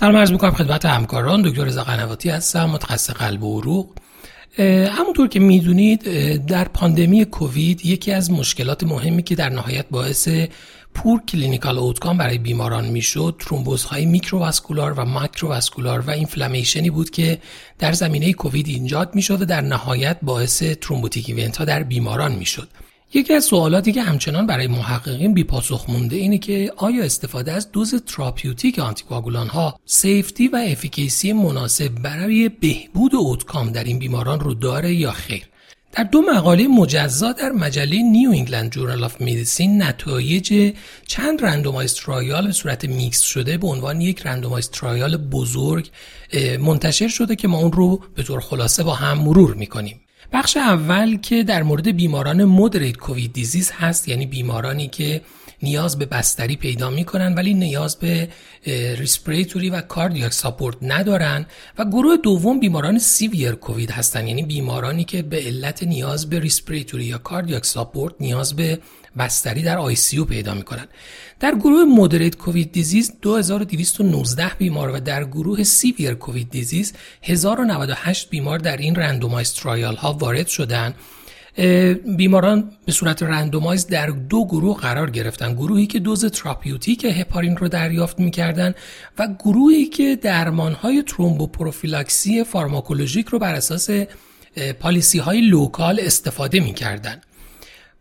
سلام عرض می‌کنم خدمت همکاران. دکتر رضا قنواتی هستم متخصص قلب و عروق. همونطور که می‌دونید در پاندمی کووید یکی از مشکلات مهمی که در نهایت باعث poor clinical outcome برای بیماران می‌شد ترومبوز های microvascular و macrovascular و inflammation ی بود که در زمینه کووید ایجاد می‌شد و در نهایت باعث thrombotic event ها در بیماران می‌شد. یکی از سوالاتی که همچنان برای محققین بی پاسخ مونده اینه که آیا استفاده از دوز therapeutic آنتیکواگولان ها safety و efficacy مناسب برای بهبود outcome در این بیماران رو داره یا خیر؟ در دو مقاله مجزا در مجله New England Journal of Medicine نتایج چند randomized trial به صورت میکس شده به عنوان یک randomized trial بزرگ منتشر شده که ما اون رو به طور خلاصه با هم مرور می‌کنیم. بخش اول که در مورد بیماران moderate COVID disease هست یعنی بیمارانی که نیاز به بستری پیدا می‌کنن ولی نیاز به respiratory و cardiac support ندارن و گروه دوم بیماران severe COVID هستن یعنی بیمارانی که به علت نیاز به respiratory یا cardiac support نیاز به بستری در ICU پیدا می‌کنن. در گروه moderate COVID disease 2219 بیمار و در گروه severe COVID disease 1098 بیمار در این randomized trial ها وارد شدند بیماران به صورت randomized در دو گروه قرار گرفتن. گروهی که دوز therapeutic هپارین رو دریافت می‌کردن و گروهی که درمانهای ترومبوپروفیلاکسی فارماکولوژیک رو بر اساس policy های local استفاده می‌کردن.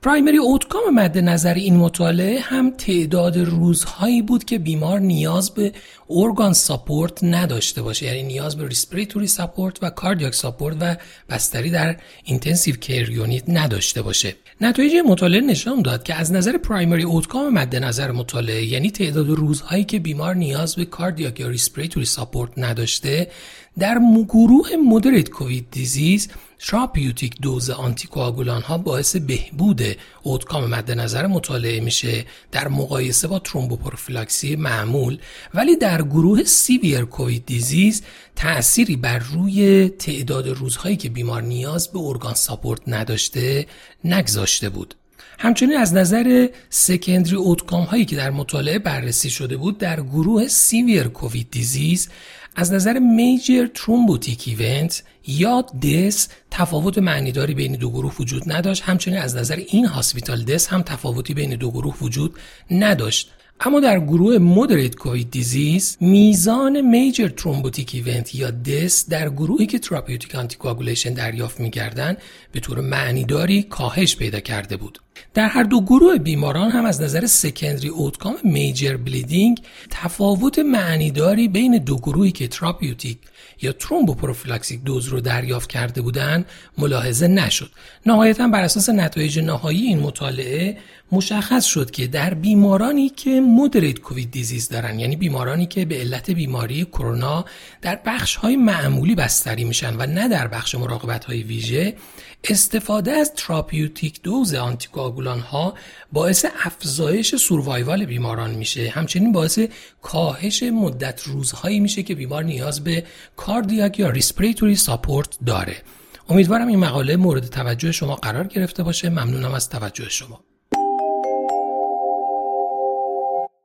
primary outcome مد نظر این مطالعه هم تعداد روزهایی بود که بیمار نیاز به organ support نداشته باشه. یعنی نیاز به respiratory support و cardiac support و بستری در intensive care unit نداشته باشه. نتایج مطالعه نشان داد که از نظر primary outcome مد نظر مطالعه یعنی تعداد روزهایی که بیمار نیاز به cardiac یا respiratory support نداشته در گروه moderate COVID disease therapeutic dose آنتیکواگولان ها باعث بهبود outcome مد نظر مطالعه میشه. در مقایسه با ترومبوپروفیلاکسی معمول ولی در گروه severe COVID disease تأثیری بر روی تعداد روزهایی که بیمار نیاز به organ support نداشته نگذاشته بود. همچنین از نظر secondary outcome هایی که در مطالعه بررسی شده بود در گروه severe COVID disease از نظر major thrombotic event یا death تفاوت معنیداری بین دو گروه وجود نداشت. همچنین از نظر in-hospital death هم تفاوتی بین دو گروه وجود نداشت. اما در گروه moderate COVID disease میزان major thrombotic event یا death در گروهی که therapeutic anticoagulation دریافت می‌کردند به طور معنیداری کاهش پیدا کرده بود. در هر دو گروه بیماران هم از نظر secondary outcome major bleeding تفاوت معنیداری بین دو گروهی که therapeutic یا thromboprophylactic dose رو دریافت کرده بودند ملاحظه نشد. نهایتا بر اساس نتایج نهایی این مطالعه مشخص شد که در بیمارانی که moderate COVID disease دارن. یعنی بیمارانی که به علت بیماری کرونا در بخش های معمولی بستری میشن و نه در بخش مراقبت های ویژه استفاده از therapeutic dose آنتیکواگولان ها باعث افزایش survival بیماران میشه. همچنین باعث کاهش مدت روزهایی میشه که بیمار نیاز به cardiac یا respiratory support داره. امیدوارم این مقاله مورد توجه شما قرار گرفته باشه. ممنونم از توجه شما.